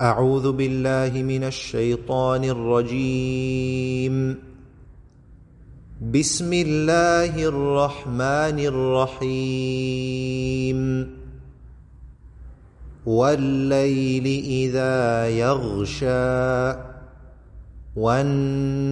أعوذ بالله من الشيطان الرجيم. بسم الله الرحمن الرحيم. والليل إذا يغشى والنهار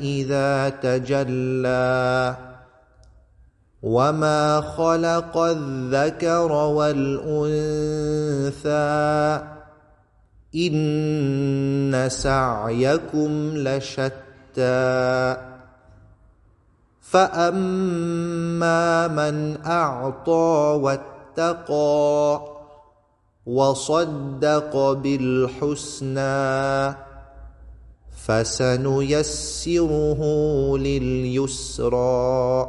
إذا تجلى وما خلق الذكر والانثى ان سعيكم لشتى فاما من اعطى واتقى وصدق بالحسنى فسنيسره لليسرى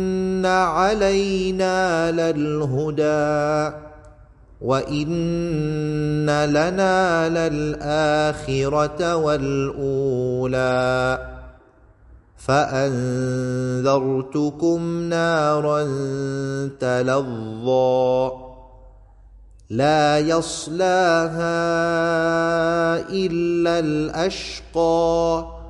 علينا للهدى وان لنا للاخره والاولى فانذرتكم نارا تلظى لا يصلاها الا الاشقى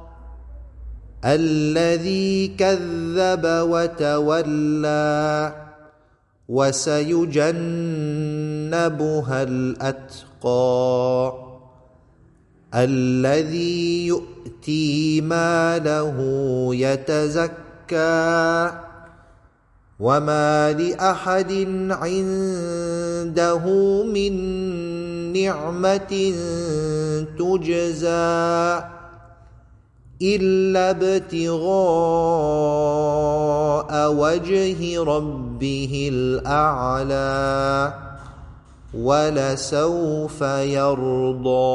الذي كذب وتولى وسيجنبها الأتقى الذي يؤتي ماله يتزكى وما لأحد عنده من نعمة تجزى إلا ابتغاء وجه ربه الأعلى ولسوف يرضى.